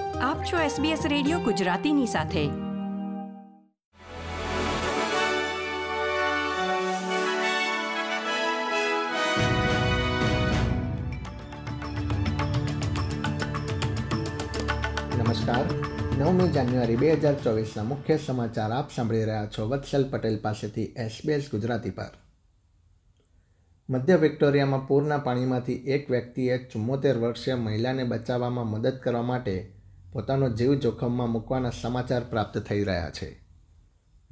આપ છો SBS radio ગુજરાતીની સાથે. નમસ્કાર. નવમી જાન્યુઆરી બે હજાર ચોવીસના મુખ્ય સમાચાર આપ સાંભળી રહ્યા છો વત્સલ પટેલ પાસેથી એસબીએસ ગુજરાતી પર. મધ્ય વિક્ટોરિયામાં પૂરના પાણીમાંથી એક વ્યક્તિએ ચુમ્મોતેર વર્ષીય મહિલાને બચાવવામાં મદદ કરવા માટે પોતાનો જીવ જોખમમાં મૂકવાના સમાચાર પ્રાપ્ત થઈ રહ્યા છે.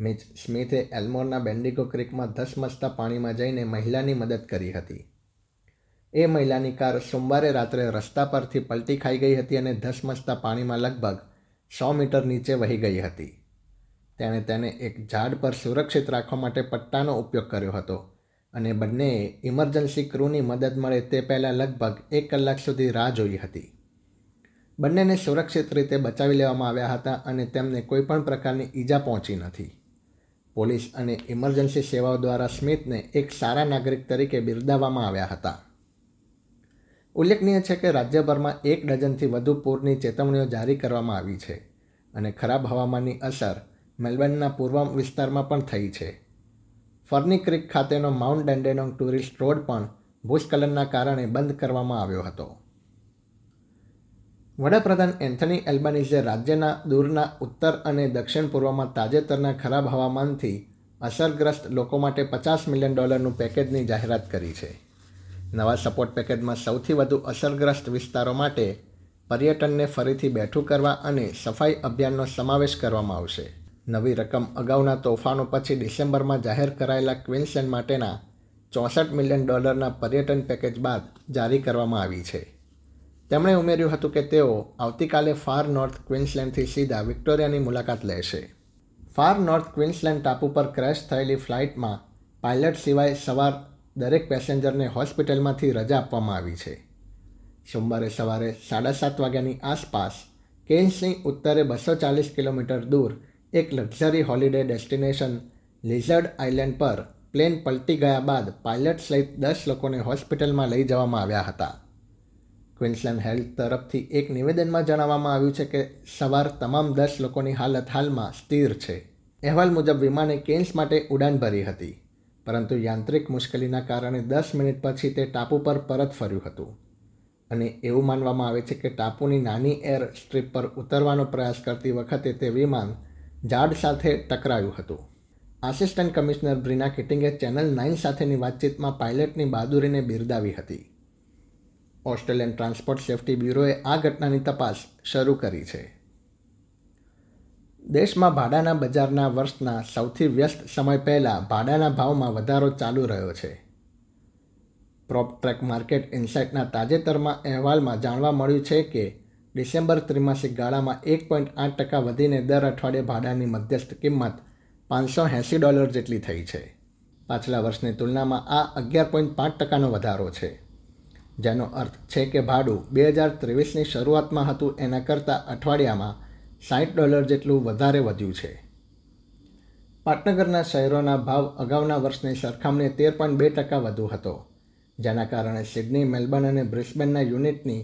મિચ સ્મિથે એલ્મોરના બેન્ડિગો ક્રિકમાં ધસમસતા પાણીમાં જઈને મહિલાની મદદ કરી હતી. એ મહિલાની કાર સોમવારે રાત્રે રસ્તા પરથી પલટી ખાઈ ગઈ હતી અને ધસમસતા પાણીમાં લગભગ સો મીટર નીચે વહી ગઈ હતી. તેણે તેને એક ઝાડ પર સુરક્ષિત રાખવા માટે પટ્ટાનો ઉપયોગ કર્યો હતો અને બંનેએ ઇમરજન્સી ક્રૂની મદદ મળે તે પહેલાં લગભગ એક કલાક સુધી રાહ જોઈ હતી. બંનેને સુરક્ષિત રીતે બચાવી લેવામાં આવ્યા હતા અને તેમને કોઈપણ પ્રકારની ઈજા પહોંચી નથી. પોલીસ અને ઇમરજન્સી સેવાઓ દ્વારા સ્મિથને એક સારા નાગરિક તરીકે બિરદાવવામાં આવ્યા હતા. ઉલ્લેખનીય છે કે રાજ્યભરમાં એક ડઝનથી વધુ પૂરની ચેતવણીઓ જારી કરવામાં આવી છે અને ખરાબ હવામાનની અસર મેલબર્નના પૂર્વ વિસ્તારમાં પણ થઈ છે. ફર્ની ક્રિક ખાતેનો માઉન્ટ ડેન્ડેનોંગ ટુરિસ્ટ રોડ પણ ભૂસ્ખલનના કારણે બંધ કરવામાં આવ્યો હતો. વડાપ્રધાન એન્થની એલ્બાનીઝે રાજ્યના દૂરના, ઉત્તર અને દક્ષિણ પૂર્વમાં તાજેતરના ખરાબ હવામાનથી અસરગ્રસ્ત લોકો માટે પચાસ મિલિયન ડોલરનું પેકેજની જાહેરાત કરી છે. નવા સપોર્ટ પેકેજમાં સૌથી વધુ અસરગ્રસ્ત વિસ્તારો માટે પર્યટનને ફરીથી બેઠું કરવા અને સફાઈ અભિયાનનો સમાવેશ કરવામાં આવશે. નવી રકમ અગાઉના તોફાનો પછી ડિસેમ્બરમાં જાહેર કરાયેલા ક્વિન્સલેન્ડ માટેના ચોસઠ મિલિયન ડોલરના પર્યટન પેકેજ બાદ જારી કરવામાં આવી છે. તેમણે ઉમેર્યું હતું કે તેઓ આવતીકાલે ફાર નોર્થ ક્વિન્સલેન્ડથી સીધા વિક્ટોરિયાની મુલાકાત લેશે. ફાર નોર્થ ક્વિન્સલેન્ડ ટાપુ પર ક્રેશ થયેલી ફ્લાઇટમાં પાયલટ સિવાય સવાર દરેક પેસેન્જરને હોસ્પિટલમાંથી રજા આપવામાં આવી છે. સોમવારે સવારે સાડા સાત વાગ્યાની આસપાસ કેન્સની ઉત્તરે બસો ચાલીસ કિલોમીટર દૂર એક luxury holiday destination Lizard Island પર પ્લેન પલટી ગયા બાદ પાયલટ સહિત દસ લોકોને હોસ્પિટલમાં લઈ જવામાં આવ્યા હતા. ક્વિન્સલેન્ડ હેલ્થ તરફથી એક નિવેદનમાં જણાવવામાં આવ્યું છે કે સવાર તમામ દસ લોકોની હાલત હાલમાં સ્થિર છે. અહેવાલ મુજબ વિમાને કેન્સ માટે ઉડાન ભરી હતી, પરંતુ યાંત્રિક મુશ્કેલીના કારણે દસ મિનિટ પછી તે ટાપુ પર પરત ફર્યું હતું. અને એવું માનવામાં આવે છે કે ટાપુની નાની એર સ્ટ્રીપ પર ઉતરવાનો પ્રયાસ કરતી વખતે તે વિમાન ઝાડ સાથે ટકરાયું હતું. આસિસ્ટન્ટ કમિશનર બ્રિના કિટિંગે ચેનલ નાઇન સાથેની વાતચીતમાં પાયલટની બહાદુરીને બિરદાવી હતી. ઓસ્ટ્રેલિયન ટ્રાન્સપોર્ટ સેફ્ટી બ્યુરોએ આ ઘટનાની તપાસ શરૂ કરી છે. દેશમાં ભાડાના બજારના વર્ષના સૌથી વ્યસ્ત સમય પહેલાં ભાડાના ભાવમાં વધારો ચાલુ રહ્યો છે. પ્રોપ ટ્રેક માર્કેટ ઇન્સાઇટના તાજેતરમાં અહેવાલમાં જાણવા મળ્યું છે કે ડિસેમ્બર ત્રિમાસિક ગાળામાં એક પોઈન્ટ આઠ ટકા વધીને દર અઠવાડિયે ભાડાની મધ્યસ્થ કિંમત પાંચસો એંસી ડોલર જેટલી થઈ છે. પાછલા વર્ષની તુલનામાં આ અગિયાર પોઈન્ટ પાંચ ટકાનો વધારો છે. જેનો અર્થ છે કે ભાડું બે હજાર ત્રેવીસની શરૂઆતમાં હતું એના કરતાં અઠવાડિયામાં સાઠ ડોલર જેટલું વધારે વધ્યું છે. પાટનગરના શહેરોના ભાવ અગાઉના વર્ષની સરખામણીએ તેર પોઈન્ટ બે ટકા વધુ હતો, જેના કારણે સિડની, મેલબર્ન અને બ્રિસ્બેનના યુનિટની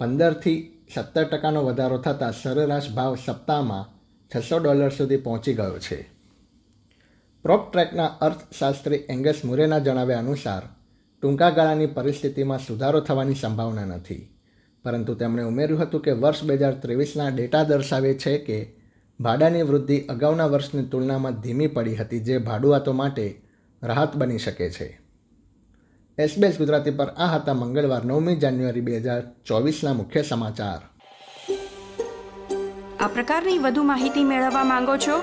પંદરથી સત્તર ટકાનો વધારો થતાં સરેરાશ ભાવ સપ્તાહમાં છસો ડોલર સુધી પહોંચી ગયો છે. પ્રોપ ટ્રેકના અર્થશાસ્ત્રી એંગસ મુરેના જણાવ્યા અનુસાર ટૂંકા ગાળાની પરિસ્થિતિમાં સુધારો થવાની સંભાવના નથી. પરંતુ તેમણે ઉમેર્યું હતું કે વર્ષ બે હજાર ત્રેવીસના ડેટા દર્શાવે છે કે ભાડાની વૃદ્ધિ અગાઉના વર્ષની તુલનામાં ધીમી પડી હતી, જે ભાડુઆતો માટે રાહત બની શકે છે. એસબીએસ ગુજરાતી પર આ હતા મંગળવાર, નવમી જાન્યુઆરી બે હજાર ચોવીસના મુખ્ય સમાચાર. આ પ્રકારની વધુ માહિતી મેળવવા માંગો છો